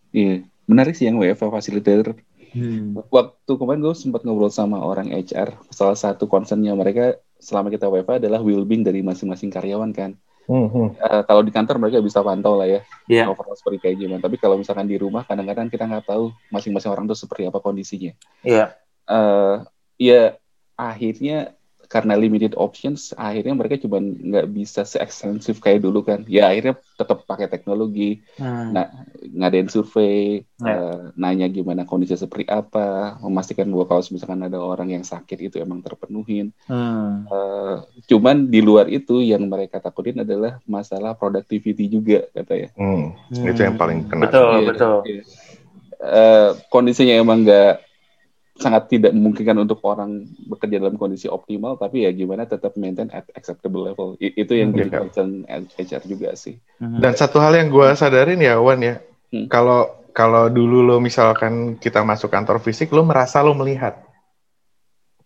Iya, menarik sih yang WFA facilitator. Hmm. Waktu kemarin gue sempat ngobrol sama orang HR, salah satu concernnya mereka selama kita WFA adalah well-being dari masing-masing karyawan kan. Hmm, Uh, kalau di kantor mereka bisa pantau lah ya, Iya. overall seperti kayak gimana. Tapi kalau misalkan di rumah, kadang-kadang kita nggak tahu masing-masing orang tuh seperti apa kondisinya. Iya. uh, ya akhirnya karena limited options akhirnya mereka cuma nggak bisa seekstensif kayak dulu kan ya akhirnya tetap pakai teknologi Hmm. nah ngadain survei Ya. uh, nanya gimana kondisi seperti apa memastikan bahwa kalau misalkan ada orang yang sakit itu emang terpenuhin Hmm. Uh, cuman di luar itu yang mereka takutin adalah masalah productivity juga katanya hmm. Itu yang paling kena. Betul, Iya, betul. iya. Eh, kondisinya emang nggak sangat tidak memungkinkan untuk orang bekerja dalam kondisi optimal, tapi ya gimana tetap maintain at acceptable level. I- itu yang jadi Iya. concern HR juga sih. Hmm. Dan satu hal yang gue sadarin ya Wan ya, Hmm. kalau kalau dulu lo misalkan kita masuk kantor fisik, lo merasa lo melihat,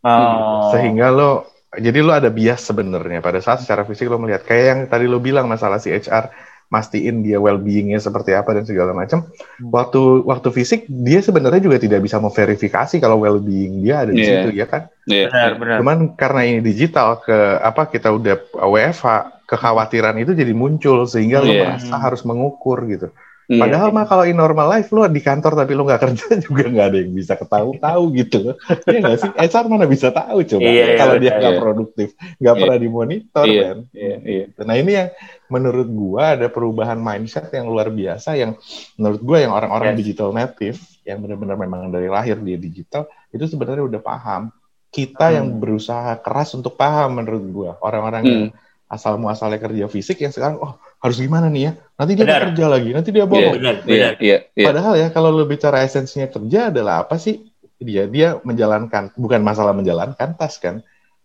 Oh. sehingga lo jadi lo ada bias sebenarnya pada saat secara fisik lo melihat kayak yang tadi lo bilang masalah si HR mastiin dia well-beingnya seperti apa dan segala macam. Hmm. Waktu waktu fisik dia sebenarnya juga tidak bisa memverifikasi kalau well-being dia ada di Iya. situ ya kan. Iya. Benar, benar. Cuman karena ini digital ke apa kita udah WFH, kekhawatiran itu jadi muncul sehingga lo Iya. merasa harus mengukur gitu. Iya. Padahal mah kalau in normal life lo di kantor tapi lo nggak kerja [LAUGHS] juga nggak ada yang bisa ketahu-tahu gitu. Iya nggak sih? HR mana bisa tahu coba Iya, iya, kalau dia iya. nggak produktif, nggak Iya. pernah dimonitor Iya. kan. Iya, iya. Nah ini yang menurut gua ada perubahan mindset yang luar biasa yang menurut gua yang orang-orang Yes. digital native yang benar-benar memang dari lahir dia digital itu sebenarnya udah paham. Kita yang Hmm. berusaha keras untuk paham menurut gua orang-orang yang Hmm. asal muasalnya kerja fisik yang sekarang oh harus gimana nih ya nanti dia Benar. kerja lagi nanti dia Iya, bohong Benar, Iya, benar. iya, iya. Padahal ya kalau lo bicara esensinya kerja adalah apa sih? Dia dia menjalankan bukan masalah menjalankan tas kan,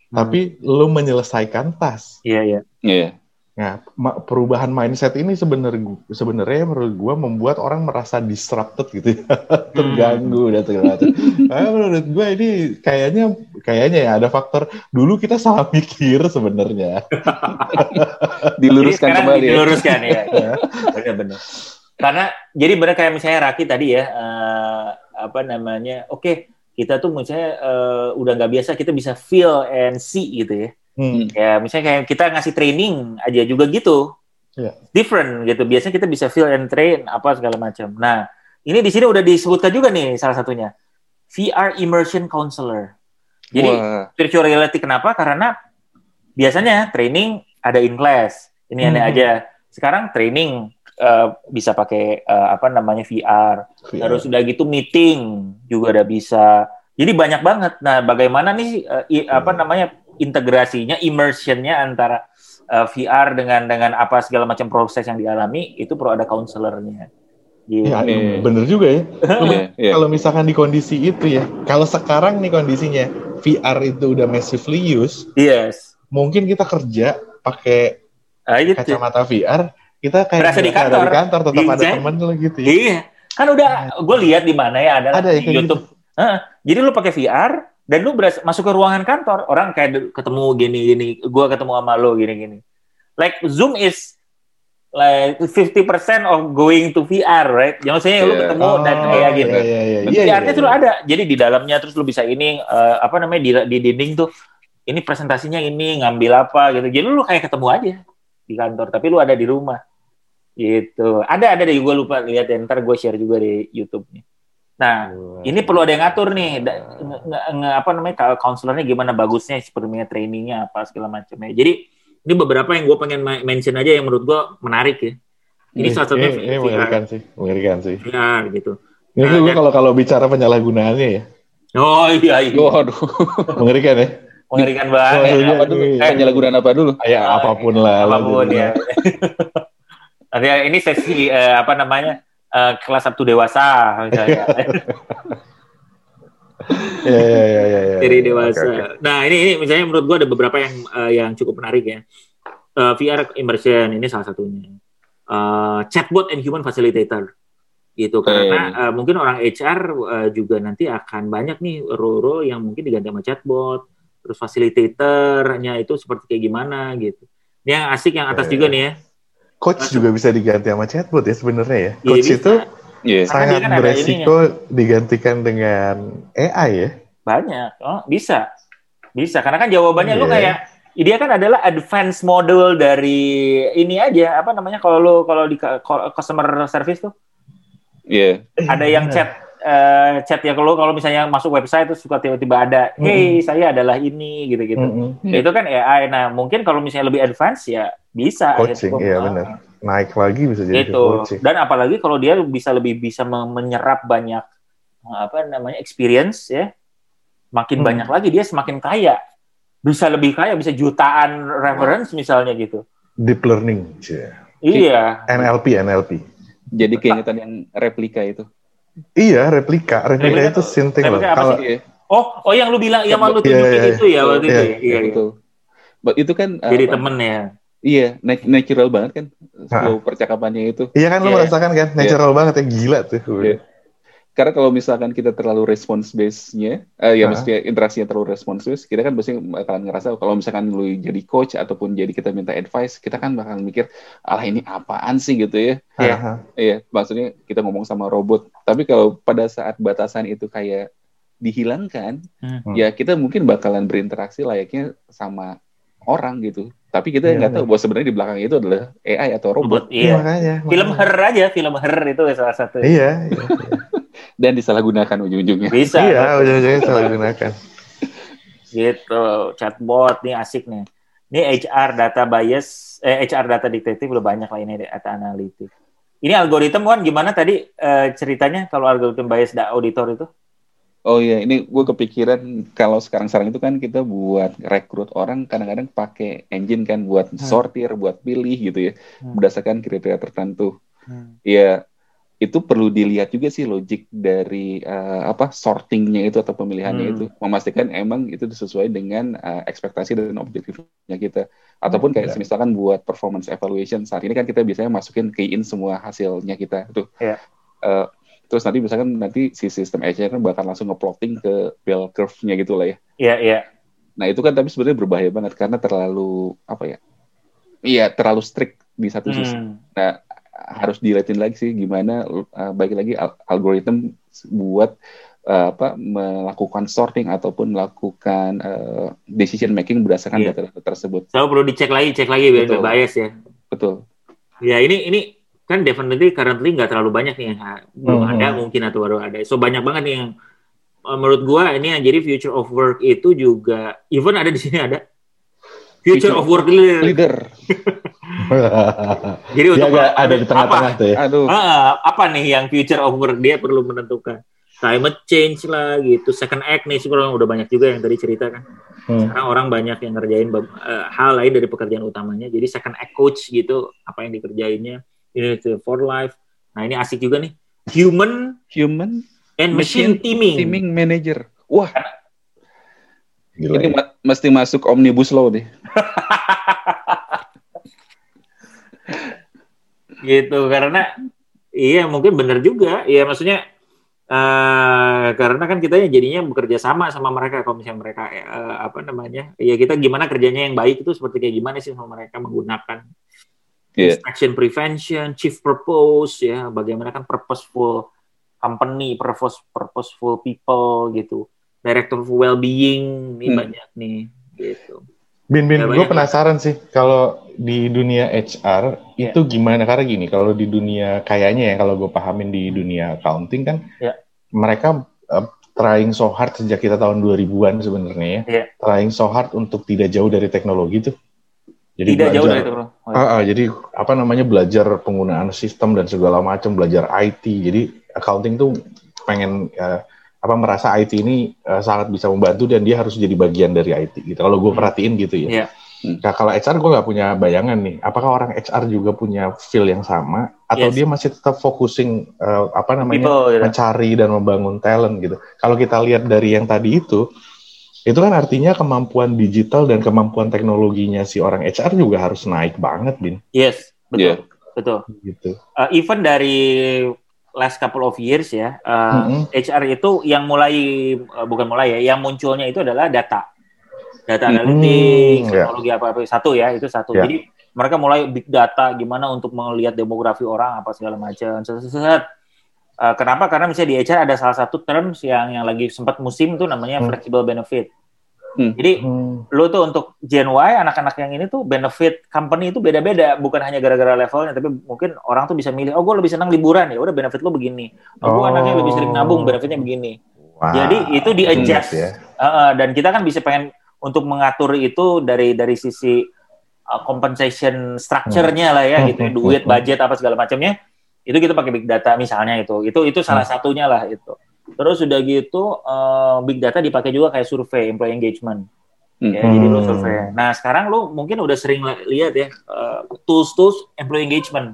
Hmm. tapi lo menyelesaikan tas. Iya, iya. Iya. Nah, perubahan mindset ini sebenarnya sebenarnya menurut gua membuat orang merasa disrupted gitu ya, [LAUGHS] terganggu dan segala macam. Nah, menurut gua ini kayaknya kayaknya ya ada faktor dulu kita salah mikir sebenarnya. [LAUGHS] Diluruskan kembali ya. Diluruskan ya. [LAUGHS] Benar-benar. Karena jadi benar kayak misalnya Raki tadi ya eh, apa namanya? Oke, kita tuh misalnya eh, udah nggak biasa kita bisa feel and see gitu ya. Hmm. Ya misalnya kayak kita ngasih training aja juga gitu. Iya. Different gitu. Biasanya kita bisa feel and train apa segala macam. Nah, ini di sini udah disebutkan juga nih salah satunya. VR immersion counselor. Jadi Wah. virtual reality kenapa? Karena biasanya training ada in class. Ini aneh Hmm. aja. Sekarang training eh, bisa pakai eh, apa namanya VR. Terus udah gitu meeting juga udah bisa. Jadi banyak banget. Nah, bagaimana nih eh, i- apa Hmm. namanya integrasinya, immersionnya antara eh, VR dengan dengan apa segala macam proses yang dialami itu perlu ada counselornya. Gitu. Ya, Iya. bener juga ya. [LAUGHS] Iya, iya. Kalau misalkan di kondisi itu ya, kalau sekarang nih kondisinya VR itu udah massively use, Yes. mungkin kita kerja pakai Ah, gitu. kacamata VR, kita kayak Berasa di ada kantor. di kantor tetap ada temen lo gitu ya. Iya, kan udah gue lihat di mana ya ada, Ada ya di YouTube. Heeh. jadi lu pakai VR dan lu beras masuk ke ruangan kantor, orang kayak ketemu gini-gini, gue ketemu sama lo gini-gini. Like Zoom is like 50% of going to VR, right? Yang maksudnya lu Iya. ketemu dan kayak gitu. Iya, iya, iya. Dan Iya, VR-nya iya, tuh iya. ada. Jadi di dalamnya terus lu bisa ini eh, apa namanya di, di dinding tuh ini presentasinya ini ngambil apa gitu. Jadi lu kayak ketemu aja di kantor, tapi lu ada di rumah. Gitu. Ada ada deh gue lupa lihat ya. ntar gue share juga di YouTube-nya. Nah, ini perlu ada yang ngatur nih, da- nge- nge- apa namanya counselornya gimana bagusnya, sepertinya trainingnya apa segala macamnya. Jadi ini beberapa yang gue pengen mention aja yang menurut gue menarik ya. Ini salah satunya ini, ini mengerikan sih, mengerikan sih. VR gitu. Ini Nah, gue kalau kalau bicara penyalahgunaannya ya, Oh iya, iya. Waduh. [LAUGHS] mengerikan ya. mengerikan Oh, banget. iya. apa dulu? iya. Eh, penyalahgunaan apa dulu? Ya apa pun lah. apa pun jadi- ya. [LAUGHS] Nanti ini sesi eh, apa namanya eh, kelas Sabtu dewasa misalnya. Iya. [LAUGHS] Jadi Oke, dewasa. Nah ini, ini misalnya menurut gua ada beberapa yang eh, yang cukup menarik ya. Eh, VR immersion ini salah satunya. Eh, chatbot and human facilitator gitu karena eh, mungkin orang HR eh, juga nanti akan banyak nih role-role yang mungkin diganti sama chatbot terus facilitatornya itu seperti kayak gimana gitu. Ini yang asik yang atas Iya, juga iya. nih ya. Coach juga bisa diganti sama chatbot ya sebenarnya ya. Iya, Coach bisa. itu Iya. Karena sangat kan ada beresiko digantikan dengan AI ya. Banyak. Oh, bisa. Bisa. Karena kan jawabannya lu Iya. kayak dia kan adalah advance model dari ini aja apa namanya kalau lu kalau di customer service tuh Iya. Yeah. Ada yang chat uh, chat ya kalau kalau misalnya masuk website itu suka tiba-tiba ada, hey mm -hmm. saya adalah ini gitu-gitu. Mm -hmm. Itu kan AI. Nah mungkin kalau misalnya lebih advance ya bisa. Coaching, iya benar. Naik lagi bisa jadi itu. Coaching. Dan apalagi kalau dia bisa lebih bisa menyerap banyak apa namanya experience ya, makin hmm. banyak lagi dia semakin kaya. Bisa lebih kaya, bisa jutaan reference misalnya gitu. Deep learning, yeah. Iya. NLP, NLP. Jadi keingetan yang replika itu. Iya, replika. Replika, replika itu sinting loh. Kalau Oh, oh yang lu bilang yang malu tunjukin iya, iya, itu ya waktu iya, itu ya. Iya, iya. But itu kan jadi uh, temen ya. Iya, natural banget kan flow percakapannya itu. Iya kan yeah. merasakan kan natural yeah. banget ya gila tuh. Yeah. Karena kalau misalkan kita terlalu response base-nya, uh, ya mesti interaksinya terlalu response base, kita kan pasti akan ngerasa kalau misalkan lu jadi coach ataupun jadi kita minta advice, kita kan bakal mikir, alah ini apaan sih gitu ya. Iya, uh -huh. iya, maksudnya kita ngomong sama robot. Tapi kalau pada saat batasan itu kayak dihilangkan, hmm. ya kita mungkin bakalan berinteraksi layaknya sama orang gitu. Tapi kita iya, nggak ya, tahu bahwa sebenarnya di belakang itu adalah AI atau robot. robot iya. makanya, makanya. Film Her aja, film Her itu salah satu. Iya. iya, iya [LAUGHS] dan disalahgunakan ujung-ujungnya. Bisa. Iya, ujung-ujungnya disalahgunakan. [LAUGHS] gitu, chatbot nih asik nih. Ini HR data bias, eh, HR data detektif udah banyak lah ini data analitik. Ini algoritma kan gimana tadi eh, ceritanya kalau algoritma bias da auditor itu? Oh iya, ini gue kepikiran kalau sekarang-sekarang itu kan kita buat rekrut orang kadang-kadang pakai engine kan buat hmm. sortir, buat pilih gitu ya, hmm. berdasarkan kriteria tertentu. Hmm. Ya itu perlu dilihat juga sih logik dari uh, apa sortingnya itu atau pemilihannya hmm. itu memastikan emang itu sesuai dengan uh, ekspektasi dan objektifnya kita ataupun kayak yeah. misalkan buat performance evaluation saat ini kan kita biasanya masukin key in semua hasilnya kita tuh yeah. uh, terus nanti misalkan nanti si sistem HR kan bakal langsung ngeplotting ke bell curve-nya gitu lah ya iya yeah, iya yeah. nah itu kan tapi sebenarnya berbahaya banget karena terlalu apa ya iya terlalu strict di satu hmm. sisi nah harus dilihatin lagi sih gimana uh, baik lagi al algoritma buat uh, apa melakukan sorting ataupun melakukan uh, decision making berdasarkan yeah. data, data tersebut. So perlu dicek lagi, cek lagi biar nggak bias ya. Betul. Ya ini ini kan definitely currently nggak terlalu banyak nih yang belum hmm. ada mungkin atau baru ada. So banyak banget nih yang menurut gua ini yang jadi future of work itu juga even ada di sini ada future, future of work leader. leader. [LAUGHS] Jadi untuk dia ada di tengah-tengah tuh ya. Aduh. Ah, apa nih yang future of work dia perlu menentukan? Climate change lah gitu. Second act nih sebenarnya udah banyak juga yang tadi cerita kan. Hmm. Sekarang orang banyak yang ngerjain uh, hal lain dari pekerjaan utamanya. Jadi second act coach gitu, apa yang dikerjainnya. Ini for life. Nah ini asik juga nih. Human, human, and machine, machine teaming. Teaming manager. Wah. Gila, ini ya. mesti masuk omnibus law nih. [LAUGHS] gitu karena iya mungkin benar juga ya maksudnya uh, karena kan kita jadinya bekerja sama sama mereka kalau misalnya mereka uh, apa namanya ya kita gimana kerjanya yang baik itu seperti kayak gimana sih sama mereka menggunakan yeah. distraction prevention chief purpose ya bagaimana kan purposeful company purpose purposeful people gitu director of well being ini hmm. banyak nih gitu Bin Bin, gue penasaran sih kalau di dunia HR yeah. itu gimana karena gini kalau di dunia kayaknya ya kalau gue pahamin di dunia accounting kan yeah. mereka uh, trying so hard sejak kita tahun 2000-an sebenarnya ya yeah. trying so hard untuk tidak jauh dari teknologi tuh jadi tidak belajar, jauh dari teknologi. Oh, uh, uh, jadi apa namanya belajar penggunaan sistem dan segala macam belajar IT jadi accounting tuh pengen uh, apa merasa IT ini uh, sangat bisa membantu dan dia harus jadi bagian dari IT gitu. Kalau gue hmm. perhatiin gitu ya. Yeah. Nah, kalau HR gue nggak punya bayangan nih. Apakah orang HR juga punya feel yang sama atau yes. dia masih tetap focusing uh, apa namanya People, gitu. mencari dan membangun talent gitu. Kalau kita lihat dari yang tadi itu, itu kan artinya kemampuan digital dan kemampuan teknologinya si orang HR juga harus naik banget, bin. Yes, betul, yeah. betul. Gitu. Uh, even dari last couple of years ya, uh, mm-hmm. HR itu yang mulai uh, bukan mulai ya, yang munculnya itu adalah data, data mm-hmm. analitik, yeah. teknologi apa apa satu ya itu satu. Yeah. Jadi mereka mulai big data gimana untuk melihat demografi orang apa segala macam. Uh, kenapa? Karena misalnya di HR ada salah satu terms yang yang lagi sempat musim itu namanya hmm. flexible benefit. Hmm. Jadi hmm. lu tuh untuk Gen Y anak-anak yang ini tuh benefit company itu beda-beda, bukan hanya gara-gara levelnya, tapi mungkin orang tuh bisa milih, oh gue lebih senang liburan ya, udah benefit lu begini. Oh, gue oh. anaknya lebih sering nabung, benefitnya begini. Wow. Jadi itu di adjust, ya. uh, dan kita kan bisa pengen untuk mengatur itu dari dari sisi uh, compensation structure-nya lah ya, hmm. gitu, ya. duit, budget apa segala macamnya. Itu kita pakai big data misalnya itu, itu itu salah hmm. satunya lah itu. Terus sudah gitu uh, big data dipakai juga kayak survei employee engagement. Hmm. Ya, jadi lu survei. Nah, sekarang lu mungkin udah sering lihat ya uh, tools-tools employee engagement.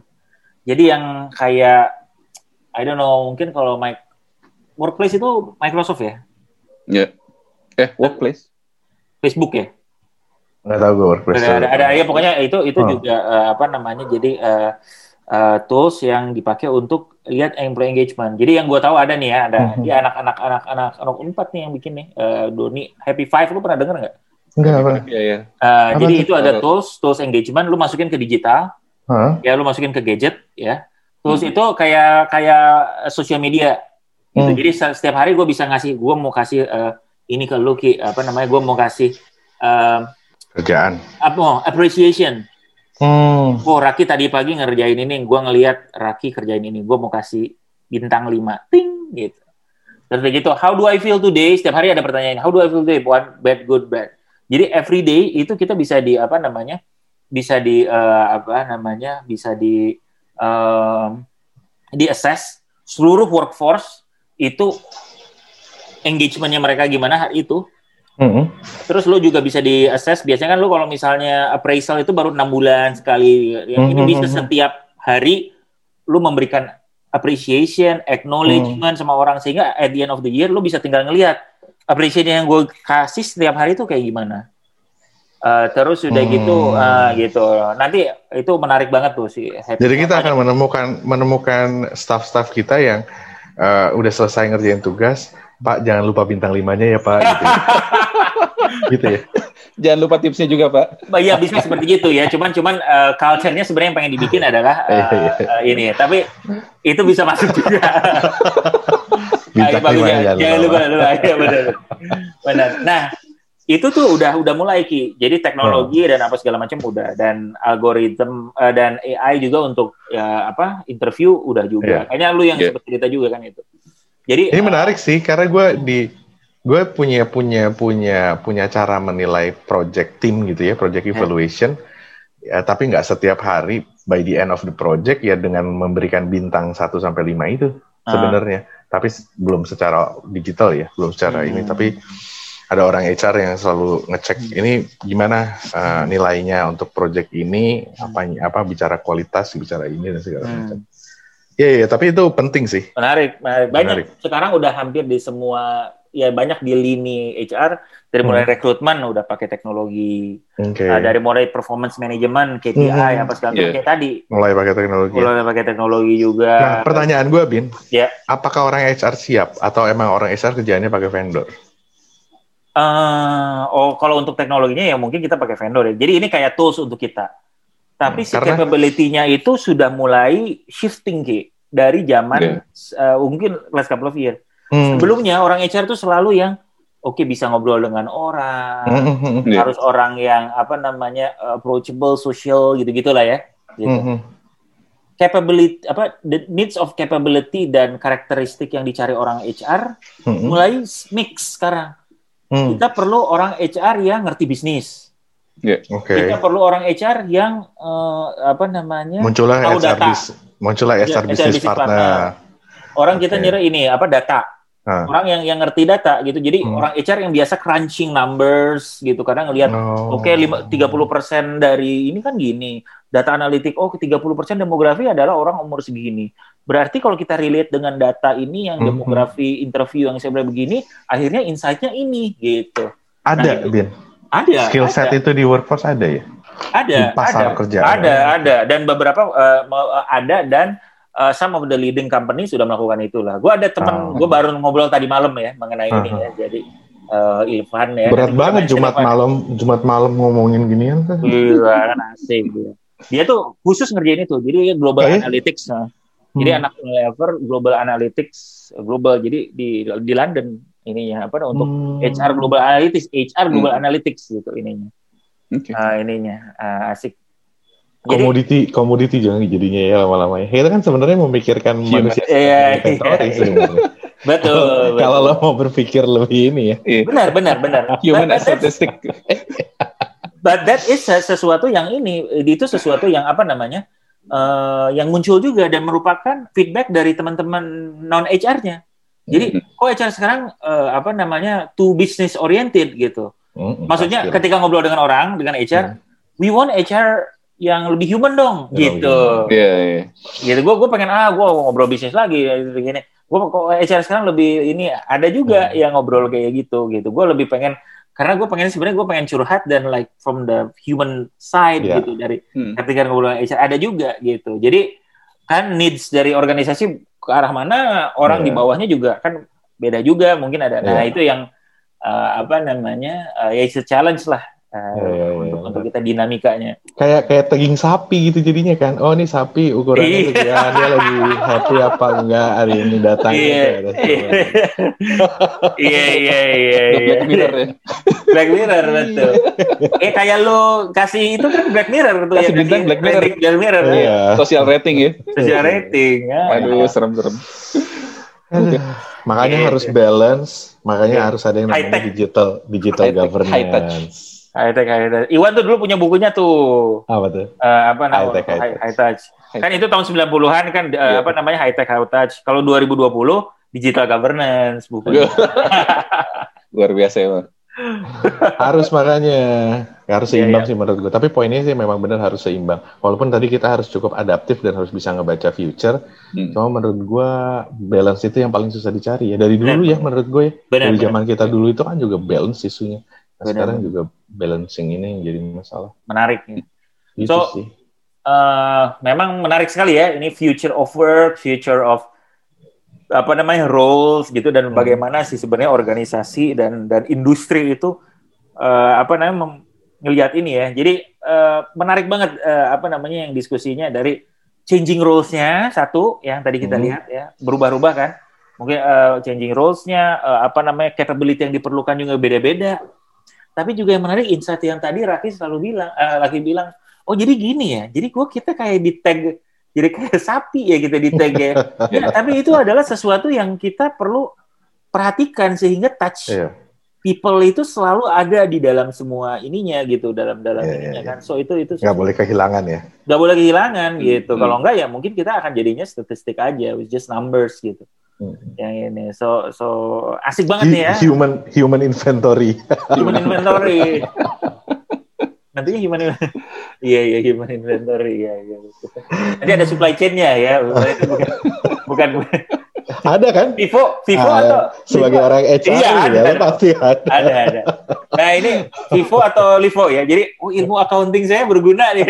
Jadi yang kayak I don't know, mungkin kalau my workplace itu Microsoft ya? Ya. Yeah. Eh, workplace. Facebook ya? Nggak tahu gue workplace. Ada, ada, ada ya pokoknya itu itu oh. juga uh, apa namanya? Jadi uh, uh, tools yang dipakai untuk lihat employee engagement. Jadi yang gue tahu ada nih ya, ada mm -hmm. anak-anak anak-anak anak empat nih yang bikin nih. Uh, Doni Happy Five, lu pernah denger nggak? Enggak apa. Ya, ya. Uh, jadi itu ada tools tools engagement, lu masukin ke digital, huh? ya lu masukin ke gadget, ya. Tools hmm. itu kayak kayak sosial media. Gitu. Hmm. Jadi setiap hari gue bisa ngasih, gue mau kasih uh, ini ke lu ki, apa namanya? Gue mau kasih uh, kerjaan. Apa? Oh, appreciation Hmm. Oh, Raki tadi pagi ngerjain ini, gue ngelihat Raki kerjain ini, gue mau kasih bintang 5, ting, gitu. Terus gitu, how do I feel today? Setiap hari ada pertanyaan, how do I feel today? One, bad, good, bad. Jadi every day itu kita bisa di apa namanya? Bisa di uh, apa namanya? Bisa di uh, di assess seluruh workforce itu engagementnya mereka gimana hari itu Mm-hmm. Terus lu juga bisa di assess. Biasanya kan lu kalau misalnya appraisal itu baru enam bulan sekali. Yang mm-hmm. ini bisa setiap hari lu memberikan appreciation, acknowledgement mm. sama orang sehingga at the end of the year lu bisa tinggal ngelihat appreciation yang gue kasih setiap hari itu kayak gimana. Uh, terus sudah hmm. gitu uh, gitu nanti itu menarik banget tuh sih jadi kita akan menemukan menemukan staff-staff kita yang uh, udah selesai ngerjain tugas Pak jangan lupa bintang limanya ya Pak gitu ya. [LAUGHS] gitu ya. Jangan lupa tipsnya juga Pak. Iya bisa seperti gitu ya. Cuman cuman uh, culture-nya sebenarnya yang pengen dibikin adalah uh, uh, ini. Tapi itu bisa masuk juga. [LAUGHS] bintang nah, lima ya. Jangan lupa, lupa. Ya, benar. benar. Nah itu tuh udah udah mulai ki. Jadi teknologi hmm. dan apa segala macam udah dan algoritma uh, dan AI juga untuk ya apa interview udah juga. Yeah. Kayaknya lu yang yeah. seperti kita juga kan itu. Jadi ini uh, menarik sih karena gue di gue punya punya punya punya cara menilai project team gitu ya, project evaluation. Hmm. Ya, tapi nggak setiap hari by the end of the project ya dengan memberikan bintang 1 sampai 5 itu uh. sebenarnya. Tapi belum secara digital ya, belum secara hmm. ini tapi ada orang HR yang selalu ngecek hmm. ini gimana uh, nilainya untuk project ini apa apa bicara kualitas bicara ini dan segala hmm. macam. Iya, iya, tapi itu penting sih. Menarik, menarik. Banyak menarik. sekarang udah hampir di semua ya banyak di lini HR dari mulai hmm. rekrutmen udah pakai teknologi. Okay. Uh, dari mulai performance management, KPI hmm. apa segala yeah. kayak tadi. Mulai pakai teknologi. Mulai pakai teknologi juga. Nah, pertanyaan gue Bin, ya. Yeah. apakah orang HR siap atau emang orang HR kerjanya pakai vendor? Uh, oh, kalau untuk teknologinya ya mungkin kita pakai vendor ya. Jadi ini kayak tools untuk kita. Tapi hmm, si karena... capability-nya itu sudah mulai shifting Ki dari zaman yeah. uh, mungkin last couple of years. Hmm. Sebelumnya orang HR itu selalu yang oke okay, bisa ngobrol dengan orang, hmm, hmm, hmm. yeah. harus orang yang apa namanya approachable, social gitu-gitu lah ya. Gitu. Hmm. Capability apa the needs of capability dan karakteristik yang dicari orang HR hmm. mulai mix sekarang. Hmm. Kita perlu orang HR yang ngerti bisnis Yeah. Okay. Kita perlu orang HR yang uh, apa namanya muncullah tahu HR data. Bis, muncullah HR, HR business, business partner. partner. Orang okay. kita nyari ini apa data. Ah. Orang yang yang ngerti data gitu. Jadi hmm. orang HR yang biasa crunching numbers gitu kadang ngelihat oh. oke okay, 30% dari ini kan gini. Data analitik oh 30% demografi adalah orang umur segini. Berarti kalau kita relate dengan data ini yang hmm. demografi interview yang saya bilang begini, akhirnya insight-nya ini gitu. Ada, nah, Bin ada. Skill set itu di workforce ada ya? Ada. Di pasar ada, kerja. Ada, ada. Dan beberapa uh, ada dan uh, some of the leading company sudah melakukan itulah. Gue ada teman, oh. gue baru ngobrol tadi malam ya mengenai uh -huh. ini ya. Jadi uh, Ilvan ya. Berat banget Jumat Ilvan. malam, Jumat malam ngomongin ginian kan. Iya, kan asik dia. Dia tuh khusus ngerjain itu. Jadi global oh, analytics. Nah. Jadi hmm. anak level global analytics global. Jadi di di London ininya apa untuk hmm. HR Global Analytics, HR Global hmm. Analytics gitu ininya. Okay. Uh, ininya uh, asik. Komoditi, komoditi jangan jadinya ya lama-lama ya. Kita kan sebenarnya memikirkan Human. manusia iya, iya. [LAUGHS] betul. Kalau lo mau berpikir lebih ini ya. Iya. Benar, benar, benar. [LAUGHS] Human as statistic. But that is [LAUGHS] sesuatu yang ini, itu sesuatu yang apa namanya, uh, yang muncul juga dan merupakan feedback dari teman-teman non HR-nya. Jadi, mm-hmm. kok HR sekarang uh, apa namanya, to business oriented gitu. Mm-hmm. Maksudnya, Pasti. ketika ngobrol dengan orang, dengan HR, mm-hmm. we want HR yang lebih human dong, oh, gitu. Iya, yeah, yeah. Gitu, gue gue pengen ah, gue ngobrol bisnis lagi, gitu, gini. Gue kok HR sekarang lebih ini ada juga mm-hmm. yang ngobrol kayak gitu, gitu. Gue lebih pengen karena gue pengen sebenarnya gue pengen curhat dan like from the human side yeah. gitu dari hmm. ketika ngobrol HR ada juga gitu jadi kan needs dari organisasi ke arah mana orang yeah. di bawahnya juga kan beda juga mungkin ada nah yeah. itu yang uh, apa namanya uh, ya it's a challenge lah uh, ya, ya, untuk, untuk kita dinamikanya. Kayak kayak teging sapi gitu jadinya kan. Oh ini sapi ukurannya iya. ya, dia lagi happy apa enggak hari ini datang. Iya gitu, iya iya iya. Black Mirror ya. Black Mirror betul. eh kayak lo kasih itu kan Black Mirror tuh kasih ya. bintang Black Mirror. Black Mirror ya. Iya. Social rating ya. Social rating. Ya. Aduh serem-serem. Makanya yeah, harus balance, makanya yeah. harus ada yang namanya digital digital high governance. High touch High tech, high tech. Iwan tuh dulu punya bukunya tuh. Apa tuh? Uh, apa namanya? High tech, high, high, high touch. Kan itu tahun 90-an kan uh, yeah. apa namanya high tech, high touch. Kalau 2020 digital governance bukunya. [LAUGHS] Luar biasa ya, harus makanya harus iya, seimbang yeah, yeah. sih menurut gue. Tapi poinnya sih memang benar harus seimbang. Walaupun tadi kita harus cukup adaptif dan harus bisa ngebaca future. Hmm. Cuma menurut gue balance itu yang paling susah dicari ya. Dari dulu bener. ya menurut gue. Bener, Dari zaman kita dulu itu kan juga balance isunya. Nah, sekarang juga balancing ini yang jadi masalah. Menarik. Gitu so, sih. Uh, memang menarik sekali ya ini future of work, future of apa namanya roles gitu dan hmm. bagaimana sih sebenarnya organisasi dan dan industri itu uh, apa namanya melihat ini ya. Jadi uh, menarik banget uh, apa namanya yang diskusinya dari changing roles-nya satu yang tadi kita hmm. lihat ya berubah-ubah kan. Mungkin uh, changing roles-nya uh, apa namanya capability yang diperlukan juga beda-beda tapi juga yang menarik insight yang tadi Raki selalu bilang, uh, Raki bilang, oh jadi gini ya, jadi gua kita kayak di tag, jadi kayak sapi ya kita di tag ya. [LAUGHS] ya. Tapi itu adalah sesuatu yang kita perlu perhatikan sehingga touch yeah. people itu selalu ada di dalam semua ininya gitu, dalam dalam yeah, ininya yeah, kan. So itu itu nggak boleh kehilangan ya. Nggak boleh kehilangan gitu. Hmm. Kalau enggak ya mungkin kita akan jadinya statistik aja, with just numbers gitu. Hmm. Yang ini, so so asik banget nih ya. Human human inventory. [LAUGHS] Human inventory. [LAUGHS] Nantinya human [LAUGHS] iya iya human inventory ya. ya. Nanti ada supply chain-nya ya. Bukan, bukan ada kan? Vivo, Vivo ah, atau sebagai Vivo? orang HR iya, ada, ya, pasti ada. Ada, ada. Nah ini Vivo atau Livo ya. Jadi oh, ilmu accounting saya berguna nih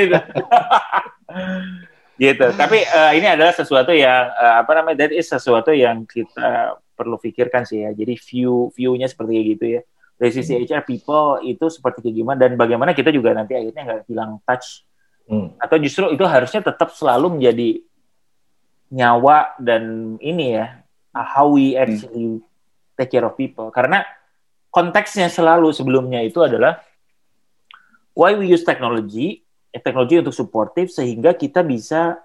gitu. Tapi uh, ini adalah sesuatu yang uh, apa namanya? That is sesuatu yang kita perlu pikirkan sih ya. Jadi view view-nya seperti gitu ya. Dari sisi hmm. HR people itu seperti kayak gimana dan bagaimana kita juga nanti akhirnya nggak hilang touch hmm. atau justru itu harusnya tetap selalu menjadi nyawa dan ini ya how we hmm. actually hmm. take care of people karena konteksnya selalu sebelumnya itu adalah why we use technology teknologi untuk suportif sehingga kita bisa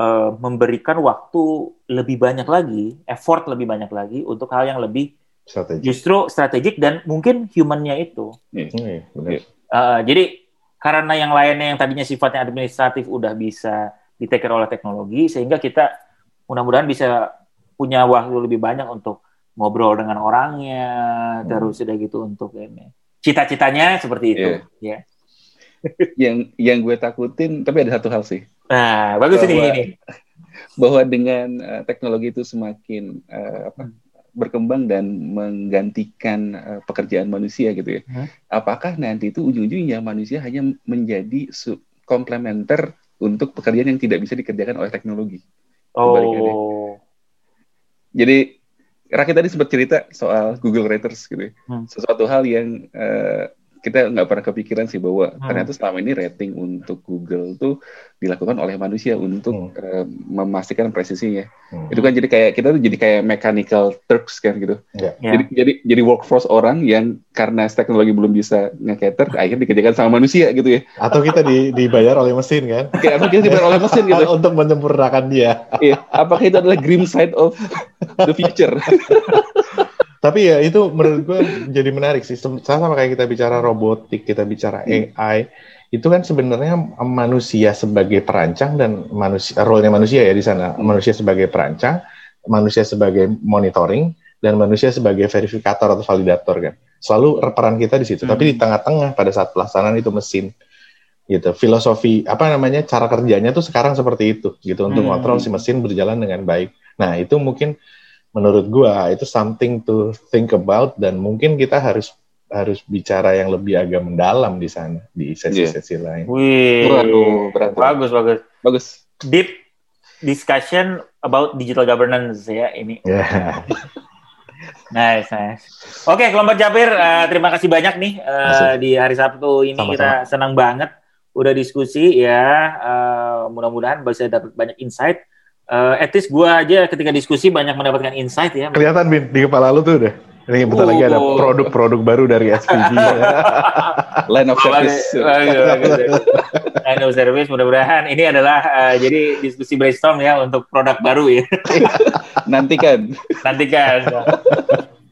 uh, memberikan waktu lebih banyak lagi, effort lebih banyak lagi untuk hal yang lebih strategik. justru strategik dan mungkin humannya itu. Yeah. Yeah, Uh, jadi karena yang lainnya yang tadinya sifatnya administratif udah bisa diteker oleh teknologi sehingga kita mudah-mudahan bisa punya waktu lebih banyak untuk ngobrol dengan orangnya hmm. terus sudah gitu untuk ini cita-citanya seperti itu yeah. ya yang yang gue takutin tapi ada satu hal sih nah bagus bahwa, ini ini bahwa dengan uh, teknologi itu semakin uh, apa berkembang dan menggantikan uh, pekerjaan manusia gitu ya hmm? apakah nanti itu ujung-ujungnya manusia hanya menjadi komplementer untuk pekerjaan yang tidak bisa dikerjakan oleh teknologi oh jadi Rakyat tadi sempat cerita soal Google Writers gitu ya. Hmm. Sesuatu hal yang uh, kita nggak pernah kepikiran sih bahwa hmm. ternyata selama ini rating untuk Google tuh dilakukan oleh manusia untuk hmm. uh, memastikan presisinya. Hmm. Itu kan jadi kayak kita tuh jadi kayak mechanical Turks kan gitu. Yeah. Jadi yeah. jadi jadi workforce orang yang karena teknologi belum bisa nge-cater akhirnya dikerjakan sama manusia gitu ya. Atau kita di, dibayar oleh mesin kan? Kayak atau kita dibayar oleh mesin gitu. [LAUGHS] untuk menyempurnakan dia. iya. Apakah itu adalah grim side of the future? [LAUGHS] Tapi ya itu menurut gue jadi menarik sih. Sama sama kayak kita bicara robotik, kita bicara hmm. AI, itu kan sebenarnya manusia sebagai perancang dan manusia role-nya manusia ya di sana. Hmm. Manusia sebagai perancang, manusia sebagai monitoring, dan manusia sebagai verifikator atau validator kan. Selalu peran kita di situ. Hmm. Tapi di tengah-tengah pada saat pelaksanaan itu mesin gitu. Filosofi apa namanya cara kerjanya tuh sekarang seperti itu gitu untuk hmm. kontrol si mesin berjalan dengan baik. Nah itu mungkin menurut gua itu something to think about dan mungkin kita harus harus bicara yang lebih agak mendalam di sana di sesi-sesi yeah. lain. Wih, Waduh, berat. bagus bagus bagus. Deep discussion about digital governance ya ini. Yeah. [LAUGHS] nice, nice. Oke, okay, kelompok Japir, uh, terima kasih banyak nih uh, di hari Sabtu ini Sama-sama. kita senang banget udah diskusi ya. Uh, mudah-mudahan bisa dapat banyak insight uh, at least gue aja ketika diskusi banyak mendapatkan insight ya. Kelihatan Bin di kepala lu tuh udah. Ini bentar uh, lagi ada oh. produk-produk baru dari SPG. [LAUGHS] Line of service. Line of service mudah-mudahan ini adalah uh, jadi diskusi brainstorm ya untuk produk baru ya. [LAUGHS] Nantikan. Nantikan.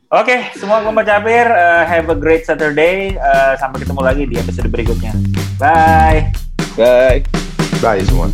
Oke, okay, semua kelompok capir, uh, have a great Saturday. Uh, sampai ketemu lagi di episode berikutnya. Bye. Bye. Bye semua.